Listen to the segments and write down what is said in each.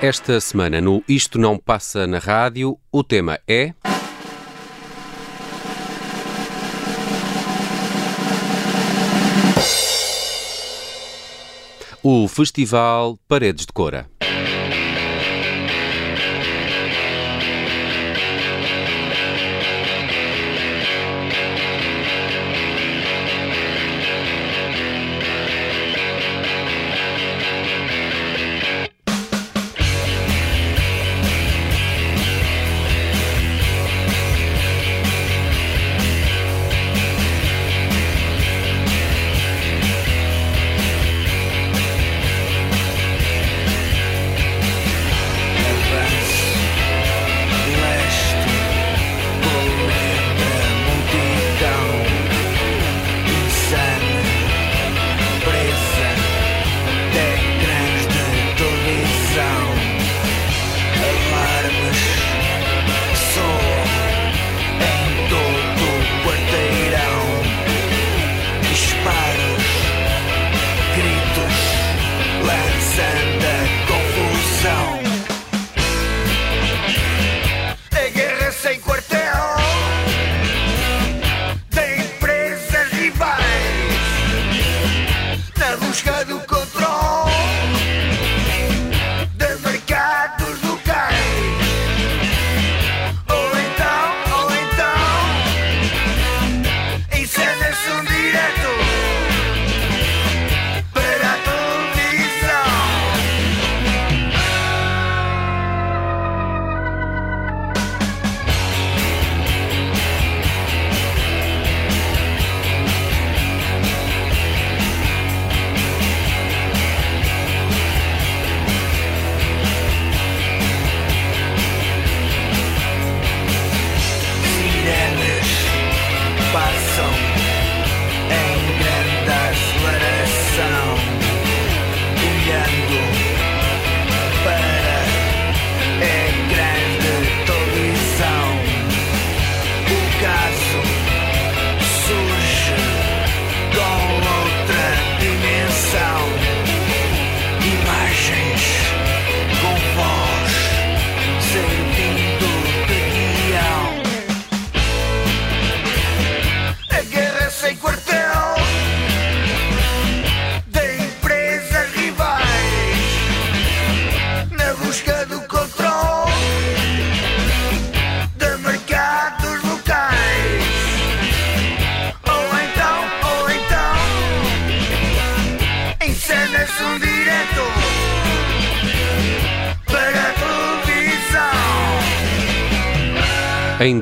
Esta semana no Isto Não Passa na Rádio, o tema é. O Festival Paredes de Cora.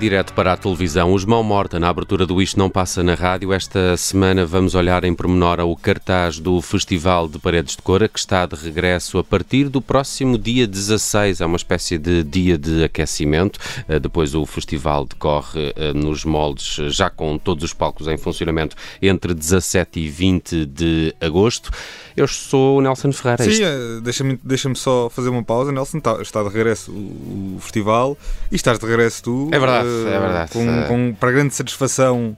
Direto para a televisão, os Mão Morta, na abertura do Isto Não Passa na Rádio. Esta semana vamos olhar em pormenor ao cartaz do Festival de Paredes de Cora, que está de regresso a partir do próximo dia 16. É uma espécie de dia de aquecimento. Eh, depois o festival decorre eh, nos moldes, já com todos os palcos em funcionamento, entre 17 e 20 de agosto. Eu sou o Nelson Ferreira. Sim, eh, deixa-me deixa só fazer uma pausa. Nelson, está, está de regresso o, o, festival e estás de regresso tu. É verdade, uh, é verdade. Com, com, para grande satisfação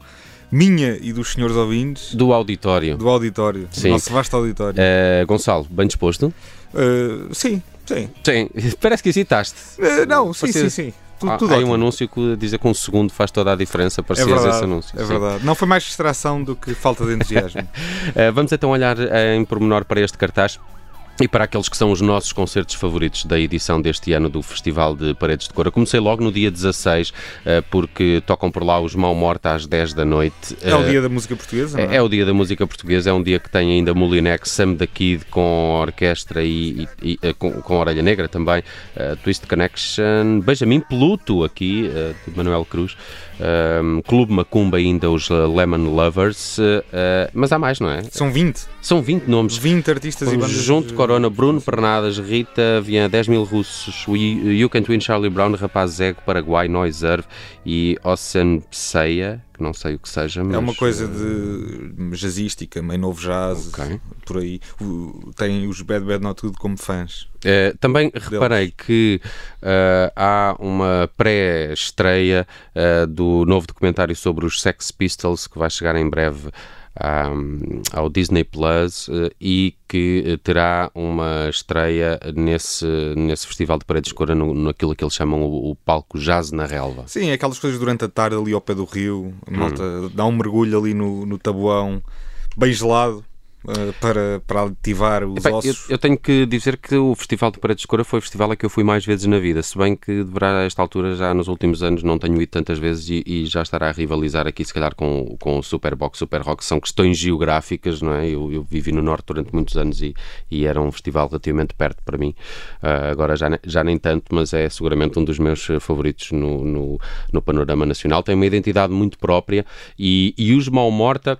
minha e dos senhores ouvintes. Do auditório. Do auditório. Sim. Do nosso vasto auditório. Uh, Gonçalo, bem disposto? Uh, sim, sim. Sim, parece que hesitaste. Uh, não, sim, sim, sim. Tudo, ah, tudo há um anúncio que diz que um segundo faz toda a diferença, parecia é verdade, esse anúncio. É sim. verdade. Não foi mais distração do que falta de entusiasmo. Vamos então olhar em pormenor para este cartaz. E para aqueles que são os nossos concertos favoritos da edição deste ano do Festival de Paredes de Cora. Comecei logo no dia 16, eh, porque tocam por lá os Mão Morta às 10 da noite. É o dia da música portuguesa, é? É, o dia da música portuguesa, é um dia que tem ainda Molinex, Sam da Kid com orquestra e, e, e eh, com, com Orelha Negra também, uh, Twist Connection, Benjamin Pluto aqui, uh, de Manuel Cruz, um, Clube Macumba ainda os Lemon Lovers, uh, mas há mais, não é? São 20. São 20 nomes. 20 artistas e bandas. Corona, Bruno Pernadas, Rita Vian, 10 mil russos, You Can Twin, Charlie Brown, Rapaz Ego, Paraguai, Noiserve e Ocean Pseia, que não sei o que seja. Mas... É uma coisa de jazzística, meio novo jazz, okay. por aí. Tem os Bad Bad Not Tudo como fãs. Uh, também deles. reparei que uh, há uma pré-estreia uh, do novo documentário sobre os Sex Pistols que vai chegar em breve ao Disney Plus uh, e que uh, terá uma estreia nesse, nesse Festival de Paredes de Cora, no, naquilo que eles chamam o, o, palco Jazz na Relva. Sim, aquelas coisas durante a tarde ali ao pé do rio, hum. dá um mergulho ali no, no tabuão, bem gelado. Eh, para, para ativar os Epá, ossos? Eu, eu, tenho que dizer que o Festival de Paredes de Cora foi o festival a que eu fui mais vezes na vida, se bem que deverá, a esta altura, já nos últimos anos, não tenho ido tantas vezes e, e já estará a rivalizar aqui, se calhar, com, com o Superbox, Super Rock. São questões geográficas, não é? Eu, eu vivi no Norte durante muitos anos e, e era um festival relativamente perto para mim. Uh, agora já, já nem tanto, mas é seguramente um dos meus favoritos no, no, no panorama nacional. Tem uma identidade muito própria e, e os Mal Morta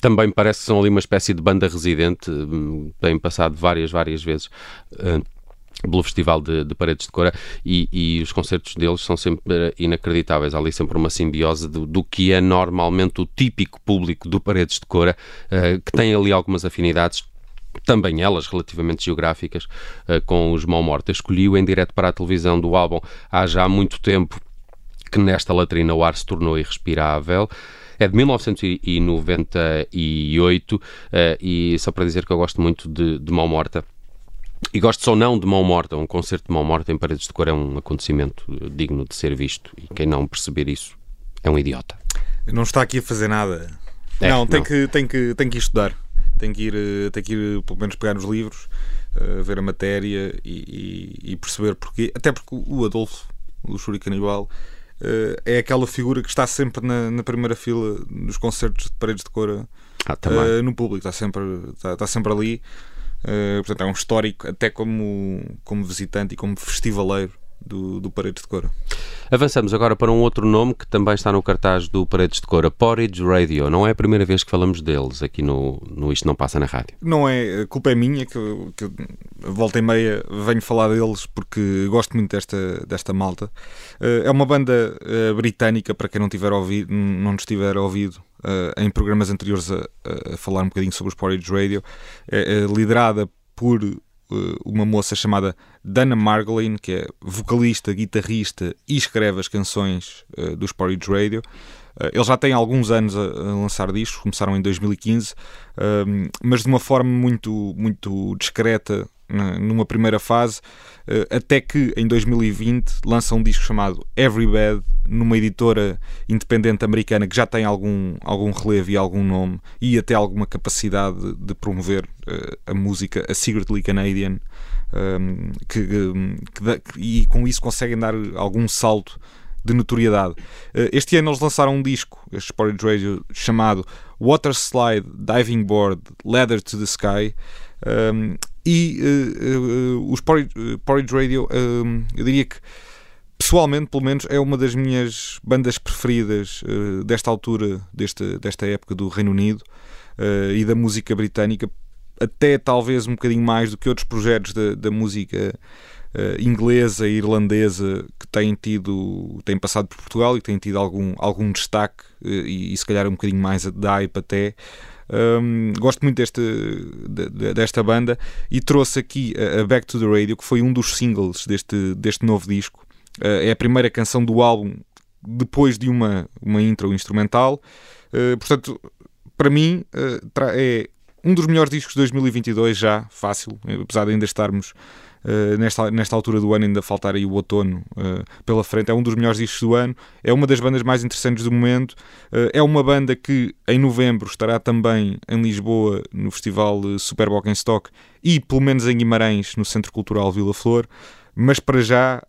também parece que são ali uma espécie de banda residente, hum, têm passado várias, várias vezes uh, pelo Festival de, de, Paredes de Cora e, e, os concertos deles são sempre inacreditáveis. Há ali sempre uma simbiose do, do que é normalmente o típico público do Paredes de Cora, uh, que tem ali algumas afinidades também elas relativamente geográficas, uh, com os Mão Morta. Escolhi-o em direto para a televisão do álbum há já muito tempo que nesta latrina o ar se tornou irrespirável. É de 1998 uh, eh, e só para dizer que eu gosto muito de, de Mão Morta. E gosto só não de Mão Morta. Um concerto de Mão Morta em Paredes de Cor é um acontecimento eh, digno de ser visto. E quem não perceber isso é um idiota. Não está aqui a fazer nada. É, não, tem, não. Que, tem, que, tem que ir estudar. Tem que ir, eh, tem que ir pelo menos pegar nos livros, uh, ver a matéria e, e, e, perceber porquê. Até porque o Adolfo, o Shuri Canibal, é aquela figura que está sempre na, na, primeira fila nos concertos de paredes de cor ah, uh, no público, está sempre, está, está sempre ali. Uh, portanto, é um histórico, até como, como visitante e como festivaleiro do, do Paredes de Cora. Avançamos agora para um outro nome que também está no cartaz do Paredes de Cora, Porridge Radio. Não é a primeira vez que falamos deles aqui no, no Isto Não Passa na Rádio. Não é, a culpa é minha, que, que volta e meia venho falar deles porque gosto muito desta, desta malta. Eh, é uma banda eh, britânica, para quem não, tiver ouvido, não nos tiver ouvido eh, em programas anteriores a, a, falar um bocadinho sobre os Porridge Radio, é, é liderada por uma moça chamada Dana Margolin, que é vocalista, guitarrista e escreve as canções uh, dos Porridge Radio. Uh, eles já têm alguns anos a, a, lançar discos, começaram em 2015, uh, mas de uma forma muito, muito discreta numa primeira fase, eh, até que em 2020 lança um disco chamado Every Bad, numa editora independente americana que já tem algum, algum relevo e algum nome e até alguma capacidade de promover uh, a música, a Secretly Canadian, ehm, que, que dá, e com isso conseguem dar algum salto de notoriedade. Uh, este ano eles lançaram um disco, este Sportage Radio, chamado Water Slide Diving Board Leather to the Sky. Um, ehm, e uh, uh, os Porridge, Porridge Radio, eu diria que pessoalmente, pelo menos, é uma das minhas bandas preferidas uh, desta altura, desta, desta época do Reino Unido uh, e da música britânica, até talvez um bocadinho mais do que outros projetos da, da música uh, inglesa e irlandesa que têm tido, têm passado por Portugal e têm tido algum, algum destaque e, e, se calhar um bocadinho mais da hype até. Um, gosto muito deste, de, desta banda e trouxe aqui a, Back to the Radio, que foi um dos singles deste, deste novo disco. Uh, é a primeira canção do álbum depois de uma, uma intro instrumental. Uh, portanto, para mim, uh, é um dos melhores discos de 2022 já, fácil, apesar de ainda estarmos nesta, nesta altura do ano, ainda faltar aí o outono uh, pela frente. É um dos melhores discos do ano, é uma das bandas mais interessantes do momento. Uh, é uma banda que em novembro estará também em Lisboa no Festival Super Stock e pelo menos em Guimarães no Centro Cultural Vila Flor. Mas para já,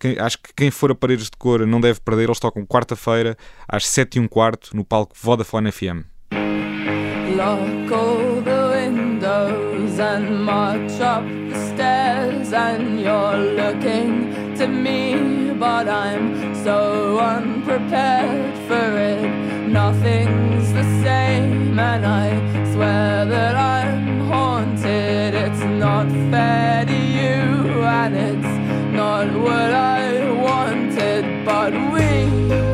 quem, acho que quem for a Paredes de Cor não deve perder. Eles tocam quarta-feira às 7 e um quarto no palco Vodafone FM. Lock and march up the stairs and you're looking to me but I'm so unprepared for it nothing's the same and I swear that I'm haunted it's not fair to you, and it's not what I wanted, but we.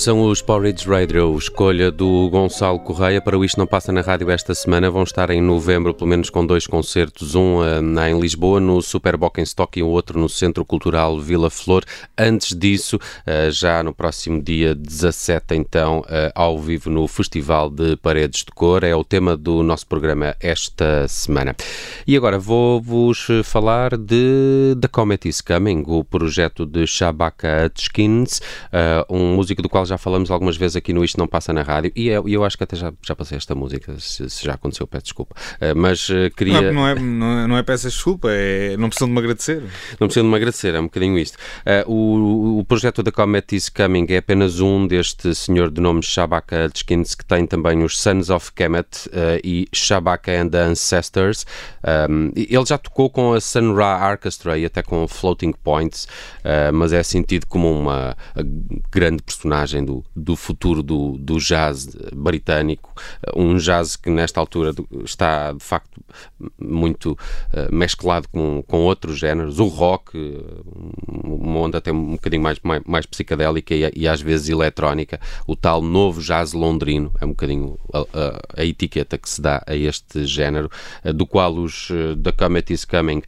São os Porridge Radio, escolha do Gonçalo Correia para o Isto Não Passa na Rádio esta semana. Vão estar em novembro, pelo menos com dois concertos, um uh, em Lisboa, no Super Stock e o outro no Centro Cultural Vila Flor. Antes disso, uh, já no próximo dia 17, então, uh, ao vivo no Festival de Paredes de Cor. É o tema do nosso programa esta semana. E agora vou-vos falar de The Comet is Coming, o projeto de Shabaka Atkins, um músico do qual já falamos algumas vezes aqui no Isto Não Passa na Rádio, e eu, eu acho que até já, já passei esta música, se, se já aconteceu, peço desculpa. Uh, mas uh, queria. Não, não, é, não, é, não é peça desculpa, é, não precisam de me agradecer. Não precisam de me agradecer, é um bocadinho isto. Uh, o, o projeto da Comet is Coming é apenas um deste senhor de nome Shabaka Adkins, que tem também os Sons of Kemet e Shabaka and the Ancestors. Um, ele já tocou com a Sun Ra Orchestra e até com Floating Points, mas é sentido como uma grande personagem do, do futuro do, do jazz britânico, um jazz que nesta altura está de facto muito uh, mesclado com, com outros géneros, o rock, uma onda até um bocadinho mais, mais, mais psicadélica e, e, às vezes eletrónica, o tal novo jazz londrino, é um bocadinho a, a, a etiqueta que se dá a este género, uh, do qual os uh, The Comet is Coming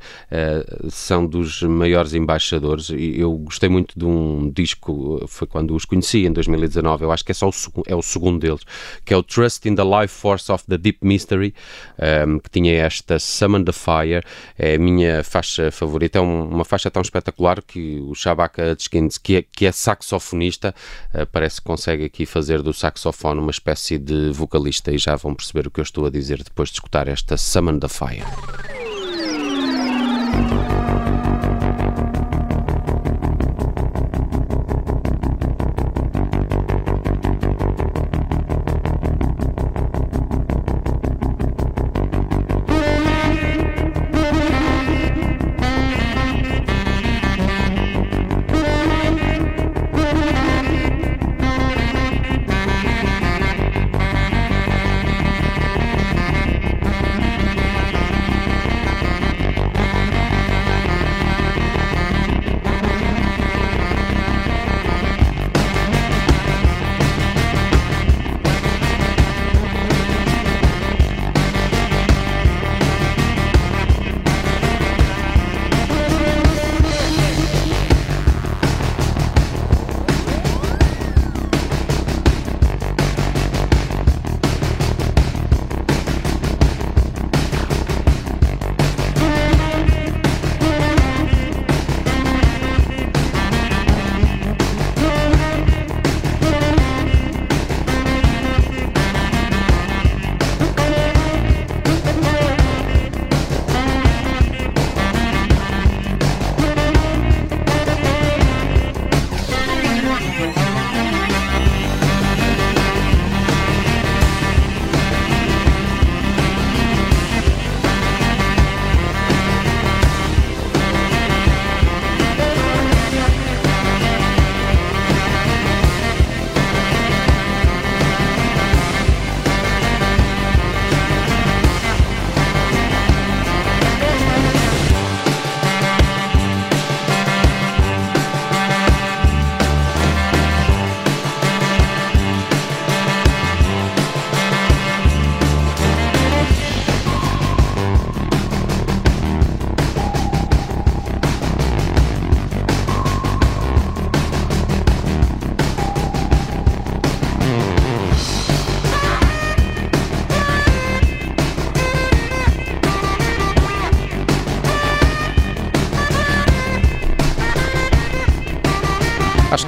são dos maiores embaixadores. Eu gostei muito de um disco, foi quando os conheci em 2019, eu acho que é só o, é o segundo deles, que é o Trust in the Life Force of the Deep Mystery, um, ehm, que tinha esta Summon the Fire, é a minha faixa favorita, é um, uma faixa tão espetacular que o Shabaka Atskins, que é, que é saxofonista, uh, parece que consegue aqui fazer do saxofone uma espécie de vocalista e já vão perceber o que eu estou a dizer depois de escutar esta Summon the Fire.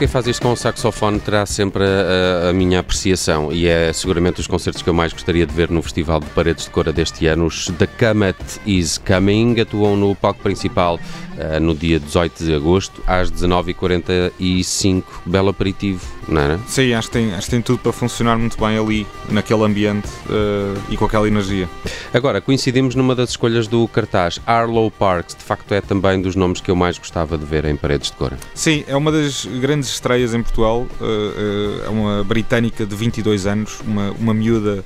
Quem faz isto com o saxofone terá sempre a, a, minha apreciação e é seguramente os concertos que eu mais gostaria de ver no Festival de Paredes de Cora deste ano. Os The Comet Is Coming atuam no palco principal uh, no dia 18 de agosto às 19h45. Belo aperitivo, não era? Sim, acho que, tem, acho que tem tudo para funcionar muito bem ali, naquele ambiente uh, e com aquela energia. Agora, coincidimos numa das escolhas do cartaz. Arlo Parks, de facto, é também dos nomes que eu mais gostava de ver em Paredes de Cora. Sim, é uma das grandes estreias em Portugal. Uh, é uma britânica de 22 anos, uma, uma miúda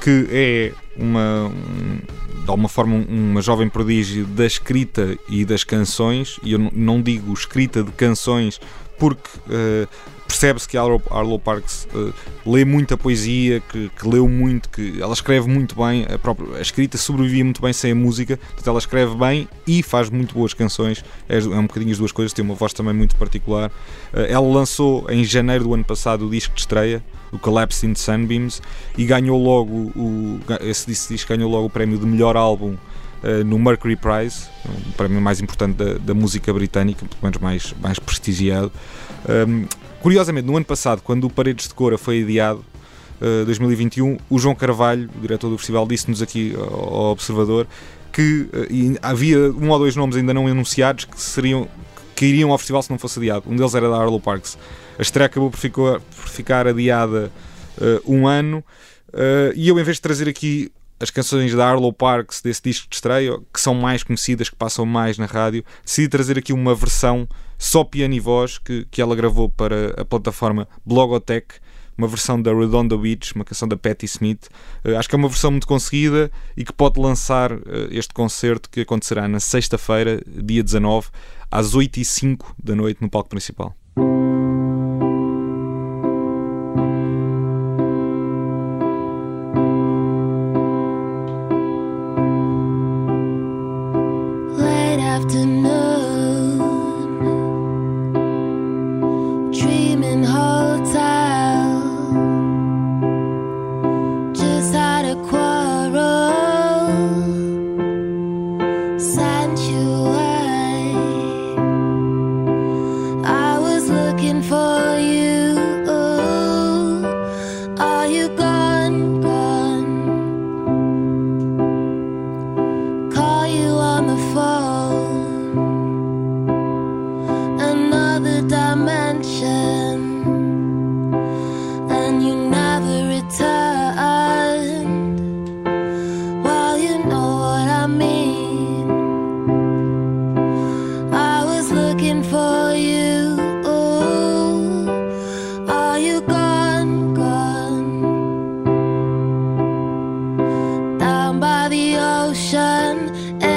que é uma, um, de alguma forma uma jovem prodígio da escrita e das canções, e eu não digo escrita de canções porque uh, percebe-se que Arlo, Arlo Parks uh, lê muita poesia, que, que, leu muito, que ela escreve muito bem, a, própria, a escrita sobrevivia muito bem sem a música, portanto ela escreve bem e faz muito boas canções, é, é um bocadinho as duas coisas, tem uma voz também muito particular. Uh, ela lançou em janeiro do ano passado o disco de estreia, o Collapse in Sunbeams, e ganhou logo o, esse disco ganhou logo o prémio de melhor álbum Uh, no Mercury Prize, o prémio mais importante da, da, música britânica, pelo menos mais, mais prestigiado. Um, curiosamente, no ano passado, quando o Paredes de Cora foi adiado, uh, 2021, o João Carvalho, o diretor do festival, disse-nos aqui ao Observador que uh, havia um ou dois nomes ainda não anunciados que seriam que iriam ao festival se não fosse adiado. Um deles era da Arlo Parks. A estreia acabou por, por ficar adiada uh, um ano. Uh, e eu, em vez de trazer aqui as canções da Arlo Parks desse disco de estreia, que são mais conhecidas, que passam mais na rádio, decidi trazer aqui uma versão só piano e voz que, que ela gravou para a plataforma Blogotech, uma versão da Redondo Beach, uma canção da Patti Smith. Uh, acho que é uma versão muito conseguida e que pode lançar uh, este concerto que acontecerá na sexta-feira, dia 19, às 8 e 05 da noite no palco principal. am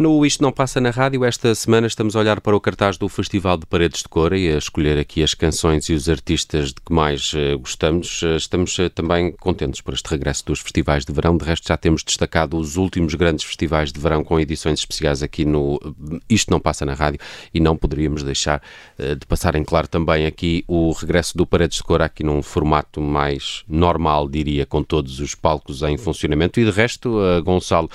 no Isto Não Passa na Rádio, esta semana estamos a olhar para o cartaz do Festival de Paredes de Cora e a escolher aqui as canções e os artistas de que mais eh, gostamos. Eh, estamos eh, também contentes por este regresso dos festivais de verão. De resto, já temos destacado os últimos grandes festivais de verão com edições especiais aqui no Isto Não Passa na Rádio e não poderíamos deixar de passar em claro também aqui o regresso do Paredes de Cora aqui num formato mais normal, diria, com todos os palcos em funcionamento. E de resto, Gonçalo,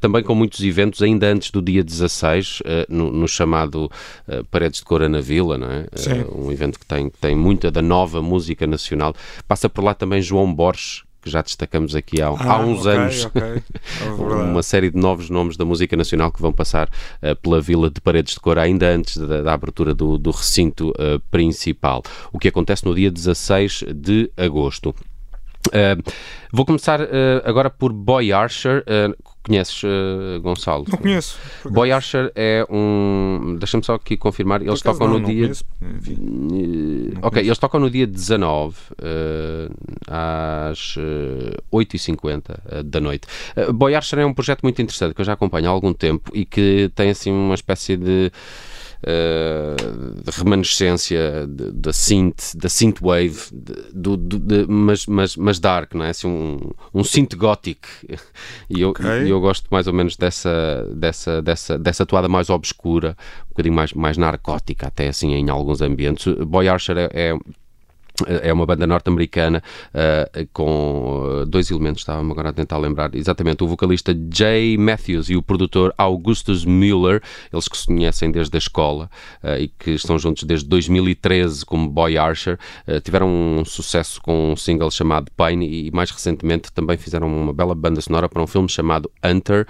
também com muitos eventos ainda antes do dia 16, eh, no, no chamado eh, Paredes de Cora na Vila, não é? Sim. Eh, um evento que tem, que tem muita da nova música nacional. Passa por lá também João Borges, que já destacamos aqui há, há Ah, uns ok, anos. ok. É. Uma série de novos nomes da música nacional que vão passar eh, pela Vila de Paredes de Cora ainda antes da, da abertura do, do recinto eh, principal. O que acontece no dia 16 de agosto. Uh, vou começar uh, agora por Boy Archer. Uh, conheces, Gonçalo? Não conheço. Boy Archer é um. Deixa-me só aqui confirmar. Eles tocam não, no não dia. conheço, ok, eles tocam no dia 19 eh, às eh, 8h50 eh, da noite. Boy Archer é um projeto muito interessante que eu já acompanho há algum tempo e que tem assim uma espécie de. Eh, de remanescência da synth, da synthwave, do, do- de- mas, mas, mas dark, não é? Assim, um, um synth gothic. E eu, Ok. e eu gosto mais ou menos dessa, dessa, dessa, dessa toada mais obscura, um bocadinho mais, mais narcótica, até assim em alguns ambientes. Boy Archer é, é é uma banda norte-americana uh, com uh, dois elementos, estava-me agora a tentar lembrar exatamente, o vocalista Jay Matthews e o produtor Augustus Mueller, eles que se conhecem desde a escola uh, e que estão juntos desde 2013 como Boy Archer, uh, tiveram um sucesso com um single chamado Pain e mais recentemente também fizeram uma bela banda sonora para um filme chamado Hunter,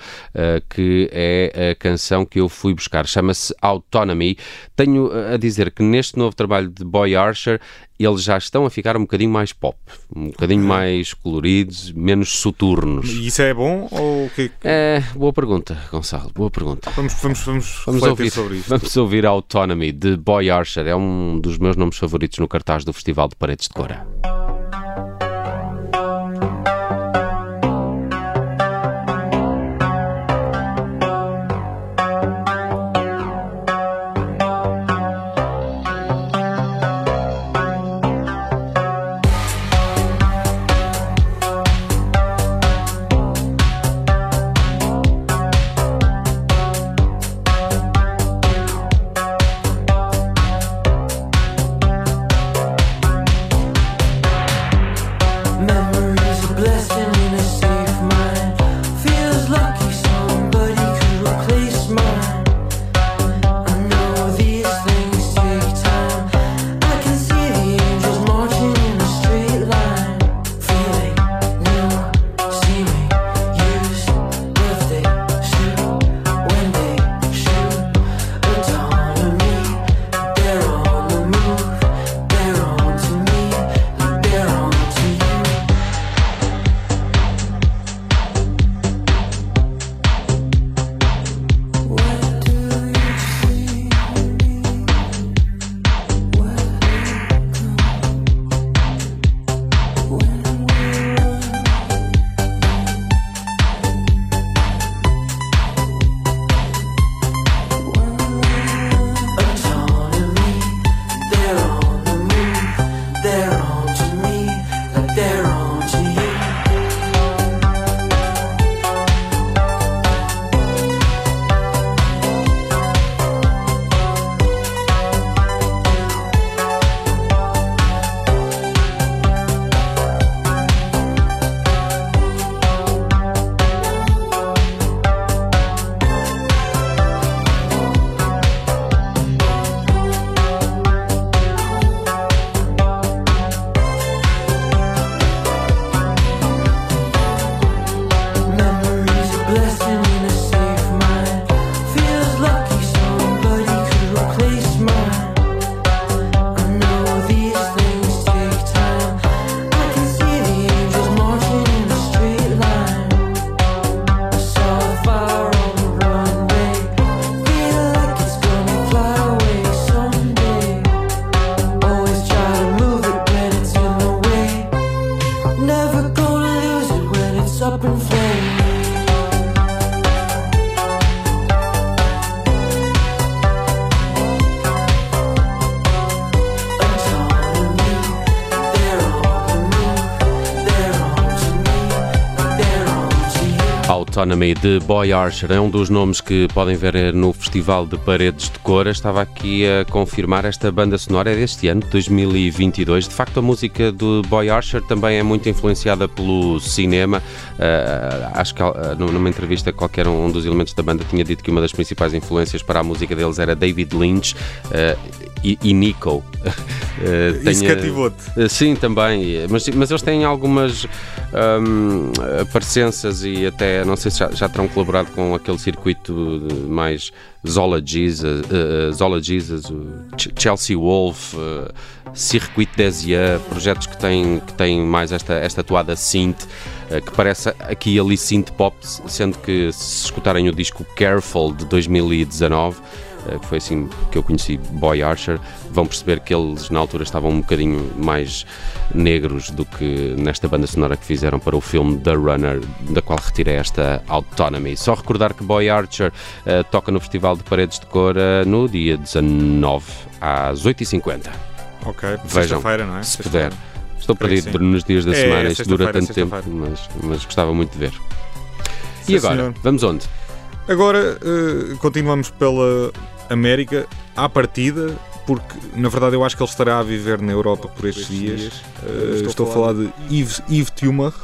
que é a canção que eu fui buscar, chama-se Autonomy. Tenho a dizer que neste novo trabalho de Boy Archer eles já estão a ficar um bocadinho mais pop, um bocadinho mais coloridos, menos soturnos. E isso é bom ou o que É, boa pergunta, Gonçalo, boa pergunta. Vamos, vamos, vamos, Vamos ouvir, sobre isso. vamos ouvir Autonomy de Boy Archer, é um dos meus nomes favoritos no cartaz do Festival de Paredes de Cora. Autonomy de Boy Archer é um dos nomes que podem ver no Festival de Paredes de Cora. Estava aqui a confirmar esta banda sonora é deste ano, 2022. De facto, a música do Boy Archer também é muito influenciada pelo cinema. Uh, acho que uh, numa entrevista qualquer um dos elementos da banda tinha dito que uma das principais influências para a música deles era David Lynch. Uh, e, e Nico. Uh, Isso cativou-te? Sim, também. Mas, mas eles têm algumas um, parecenças e até, não sei se já, já terão colaborado com aquele circuito mais Zola Jesus, uh, Zola Jesus Chelsea Wolf, uh, Circuito Desia, projetos que têm, que têm mais esta, esta toada synth, uh, que parece aqui e ali synth pop, sendo que se escutarem o disco Careful de 2019 eh, que foi assim que eu conheci Boy Archer, vão perceber que eles na altura estavam um bocadinho mais negros do que nesta banda sonora que fizeram para o filme The Runner, da qual retirei esta Autonomy. Só recordar que Boy Archer uh, toca no Festival de Paredes de Cora no dia 19 às 8h50. Ok, Vejam, não é? Se puder. Estou perdido nos dias da é, semana, isto dura tanto tempo, mas, mas gostava muito de ver. Sim, e agora, senhor. vamos onde? Agora uh, continuamos pela América à partida, porque na verdade eu acho que ele estará a viver na Europa por estes, dias. dias. Uh, estou, estou, a falar de Yves, Yves Tumor,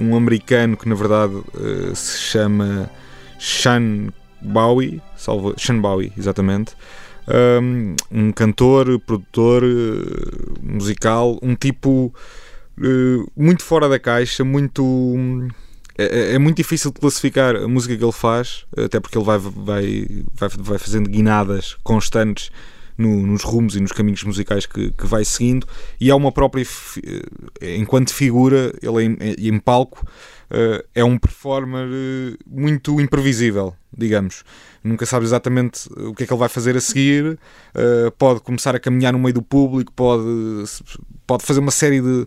um, americano que na verdade uh, se chama Sean Bowie, salvo, Sean Bowie, exatamente. Um, um cantor, produtor uh, musical, um tipo muito fora da caixa, muito é, é, é, muito difícil de classificar a música que ele faz, até porque ele vai, vai, vai, vai fazendo guinadas constantes no, nos rumos e nos caminhos musicais que, que vai seguindo, e é uma própria, eh, enquanto figura, ele em, em palco eh, é um performer eh, muito imprevisível, digamos. Nunca sabe exatamente o que é que ele vai fazer a seguir. pode começar a caminhar no meio do público, pode, pode fazer uma série de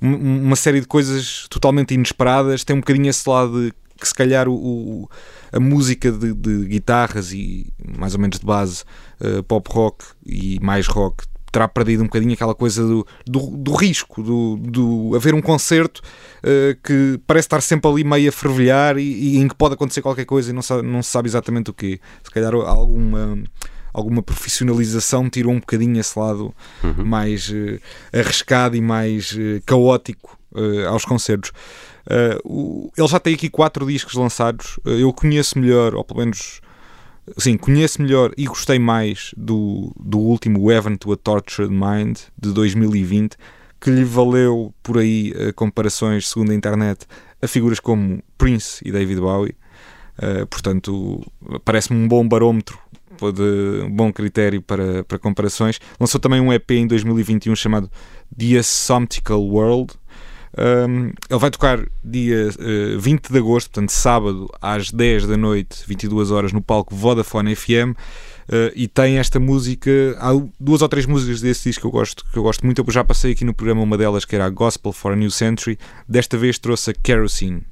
uma série de coisas totalmente inesperadas. Tem um bocadinho esse lado de que se calhar o, o a música de, de, guitarras e mais ou menos de base uh, pop rock e mais rock terá perdido um bocadinho aquela coisa do, do, do risco, do, do haver um concerto uh, que parece estar sempre ali meio a fervilhar e, e, em que pode acontecer qualquer coisa e não, sabe, não se sabe exatamente o quê. Se calhar alguma alguma profissionalização tirou um bocadinho esse lado uhum. mais uh, arriscado e mais uh, caótico uh, aos concertos. O, ele já tem aqui quatro discos lançados. eu conheço melhor, ou pelo menos sim, conheço melhor e gostei mais do, do último Heaven to a Tortured Mind de 2020, que lhe valeu por aí comparações, segundo a internet, a figuras como Prince e David Bowie. Uh, portanto, parece-me um bom barómetro de um bom critério para, para comparações. Lançou também um EP em 2021 chamado The Assumptical World. Um, ele vai tocar dia uh, eh, 20 de agosto, portanto, sábado, às 10 da noite, 22 horas, no palco Vodafone FM. Uh, eh, e tem esta música. Há duas ou três músicas desse disco que eu gosto, que eu gosto muito. Eu já passei aqui no programa uma delas que era a Gospel for a New Century. Desta vez trouxe a Kerosene.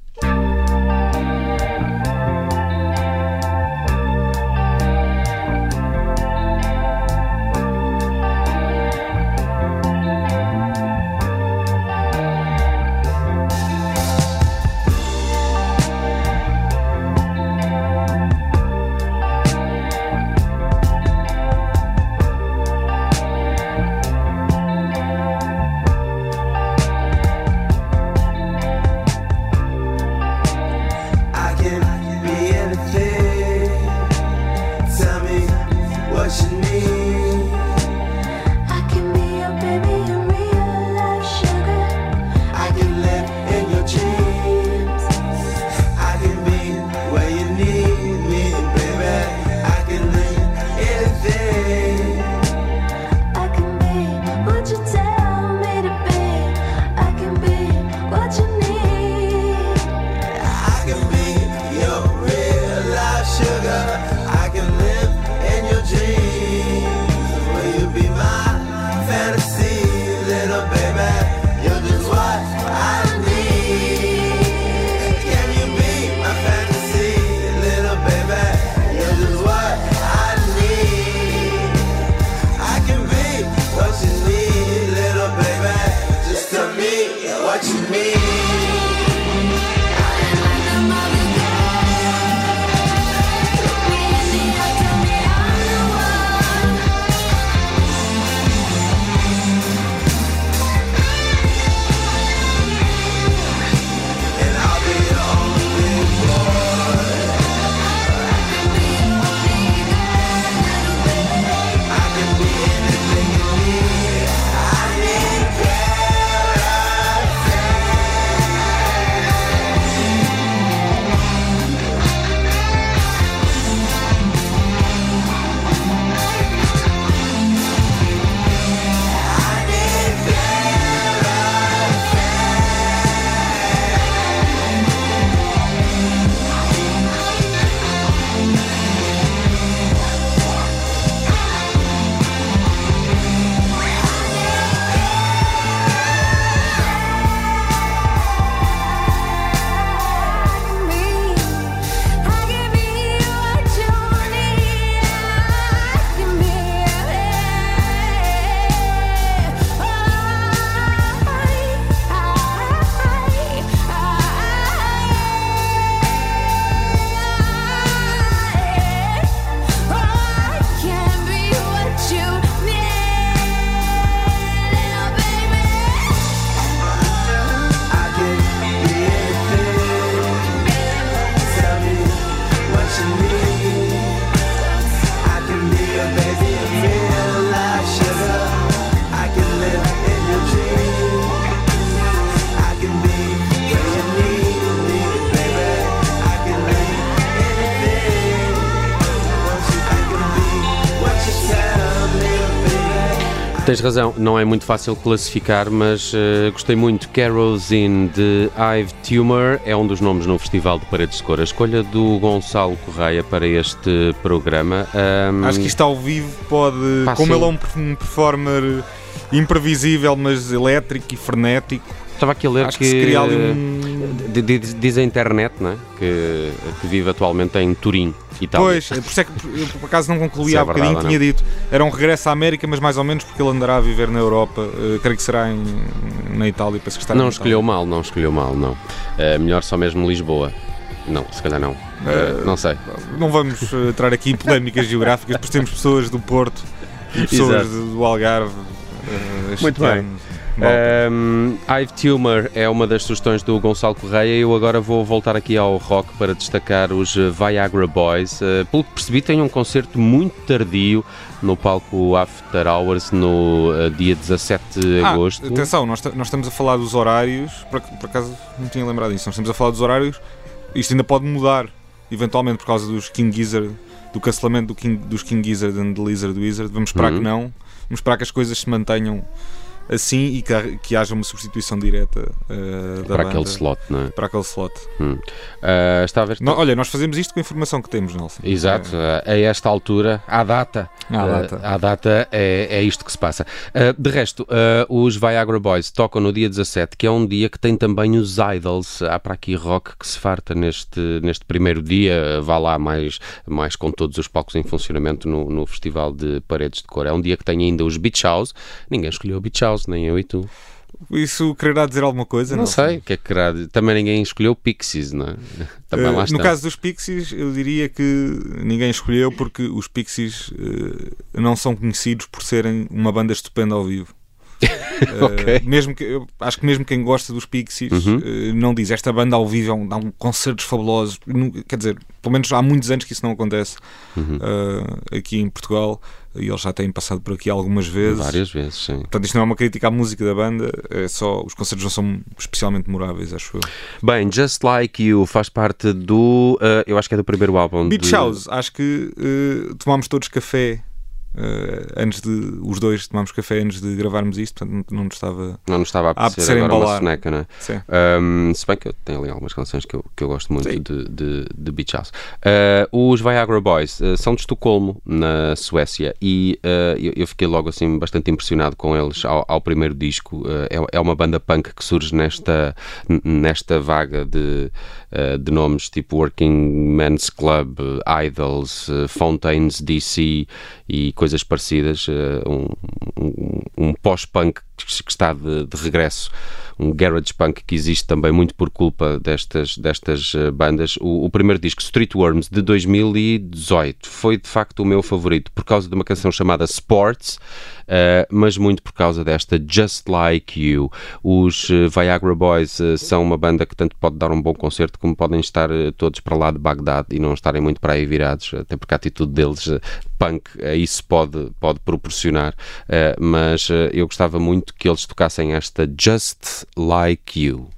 Tens razão, não é muito fácil classificar, mas uh, gostei muito. Kerosene de Ive Tumor é um dos nomes no Festival de Paredes de Cor. A escolha do Gonçalo Correia para este programa. Um... Acho que isto ao vivo pode. Pá, como sim. ele é um performer imprevisível, mas elétrico e frenético. Estava aqui a ler Acho que, que se cria ali um... Diz a internet né, que, que vive atualmente em Turim, Itália. Pois, por isso é que eu por acaso não concluí é há bocadinho, tinha dito. Era um regresso à América, mas mais ou menos porque ele andará a viver na Europa. Uh, creio que será em, na Itália, penso que está Não escolheu mal, não escolheu mal, não. Uh, melhor só mesmo Lisboa. Não, se calhar não. Uh, não sei. Não vamos entrar aqui em polémicas geográficas, porque temos pessoas do Porto e pessoas do Algarve. Muito bem. Um, I've Tumor é uma das sugestões do Gonçalo Correia. Eu agora vou voltar aqui ao rock para destacar os Viagra Boys. Uh, pelo que percebi, tem um concerto muito tardio no palco After Hours no uh, dia 17 de ah, agosto. Atenção, nós, nós, estamos a falar dos horários. Por, por acaso não tinha lembrado disso. Nós estamos a falar dos horários. Isto ainda pode mudar, eventualmente, por causa dos King Gizzard, do cancelamento do King, dos King Gizzard e do Lizard Wizard. Vamos esperar uhum. que não. Vamos esperar que as coisas se mantenham assim e que, que haja uma substituição direta uh, para banda, aquele slot, não é? Para aquele slot. Hum. Uh, está a ver... não, olha, nós fazemos isto com a informação que temos, Nelson. Exato, é. a esta altura, à data, à data, à data é, é isto que se passa. De resto, os Viagra Boys tocam no dia 17, que é um dia que tem também os Idols. Há para aqui rock que se farta neste, neste primeiro dia, vá lá mais, mais com todos os palcos em funcionamento no, no Festival de Paredes de Cor. É um dia que tem ainda os Beach House, ninguém escolheu o Beach House, nem eu e tu. Isso quererá dizer alguma coisa? Não, não sei, o que é que. Também ninguém escolheu Pixies, não é? Também uh, lá no caso dos Pixies, eu diria que ninguém escolheu porque os Pixies uh, não são conhecidos por serem uma banda estupenda ao vivo. okay. uh, mesmo que, acho que mesmo quem gosta dos Pixies uhum. uh, não diz esta banda ao vivo dá um concertos fabulosos. Quer dizer, pelo menos há muitos anos que isso não acontece uhum. uh, aqui em Portugal e eles já têm passado por aqui algumas vezes. Várias vezes, sim. Portanto, isto não é uma crítica à música da banda, é só os concertos não são especialmente memoráveis, acho eu. Bem, Just Like You faz parte do. Uh, eu acho que é do primeiro álbum. Beach de... House, acho que uh, tomámos todos café Uh, antes de os dois tomámos café antes de gravarmos isto, portanto não nos estava, não nos estava a apetecer agora embalar. uma soneca, não é? Sim. Um, se bem que eu tenho ali algumas canções que eu, que eu gosto muito de, de, de Beach House. Uh, os Viagra Boys uh, são de Estocolmo, na Suécia, e eu, eu, fiquei logo assim bastante impressionado com eles ao, ao primeiro disco. É, é, uma banda punk que surge nesta, nesta vaga de, de nomes tipo Working Men's Club, Idols, Fountains DC e coisas parecidas, uh, um, um, um pós-punk que está de, de, regresso, um garage punk que existe também muito por culpa destas, destas uh, bandas. O, o, primeiro disco, Streetworms, de 2018, foi de facto o meu favorito por causa de uma canção chamada Sports, uh, mas muito por causa desta Just Like You. Os uh, Viagra Boys uh, são uma banda que tanto pode dar um bom concerto como podem estar todos para lá de Bagdade e não estarem muito para aí virados, até porque a atitude deles, punk, isso pode, pode proporcionar. mas eu gostava muito que eles tocassem esta Just Like You.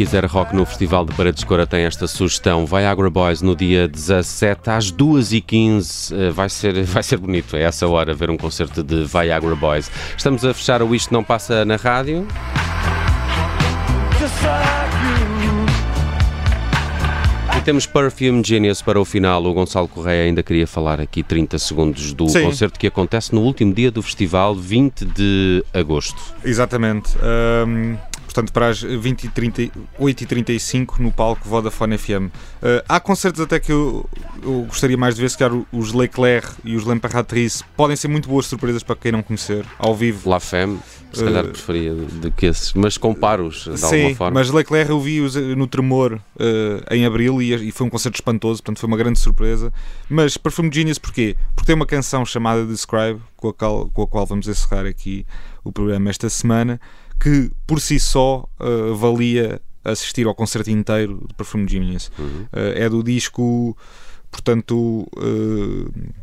Quiser rock no Festival de Paredes de Cora tem esta sugestão. Viagra Boys no dia 17 às 2h15. Eh, vai ser, vai ser bonito, é essa hora ver um concerto de Viagra Boys. Estamos a fechar o Isto Não Passa na Rádio. E temos Perfume Genius para o final. O Gonçalo Correia ainda queria falar aqui 30 segundos do Sim. concerto que acontece no último dia do festival, 20 de agosto. Exatamente. Ahm, portanto, para as 20 e 30, 8h35 no palco Vodafone FM. Ah, há concertos até que eu, eu gostaria mais de ver, se calhar os Leclerc e os L'Imperatrice podem ser muito boas surpresas para quem não conhecer, ao vivo. La Femme, se calhar Eh, preferia do que esses, mas comparo-os de alguma Sim, forma. mas Leclerc eu vi-os no Tremor ah, em Abril e, e foi um concerto espantoso, portanto foi uma grande surpresa. Mas Perfume Genius porquê? Porque tem uma canção chamada Describe, com a qual, com a qual vamos encerrar aqui o programa esta semana, que por si só ah, valia assistir ao concerto inteiro de Perfume Genius. Uhum. Ah, é do disco, portanto. ah,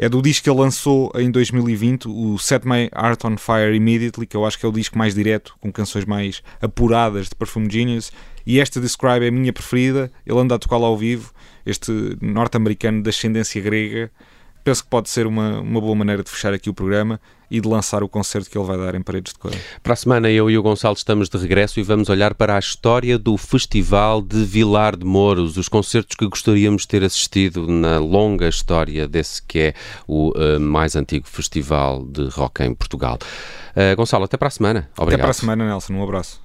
é do disco que ele lançou em 2020, o Set My Heart on Fire Immediately, que eu acho que é o disco mais direto, com canções mais apuradas de Perfume Genius. E esta Describe é a minha preferida. Ele anda a tocá-la ao vivo, este norte-americano de ascendência grega. Penso que pode ser uma, uma boa maneira de fechar aqui o programa e de lançar o concerto que ele vai dar em Paredes de Cor. Para a semana, eu e o Gonçalo estamos de regresso e vamos olhar para a história do Festival de Vilar de Mouros, os concertos que gostaríamos de ter assistido na longa história desse que é o eh, mais antigo festival de rock em Portugal. Eh, Gonçalo, até para a semana. Obrigado. Até para a semana, Nelson. Um abraço.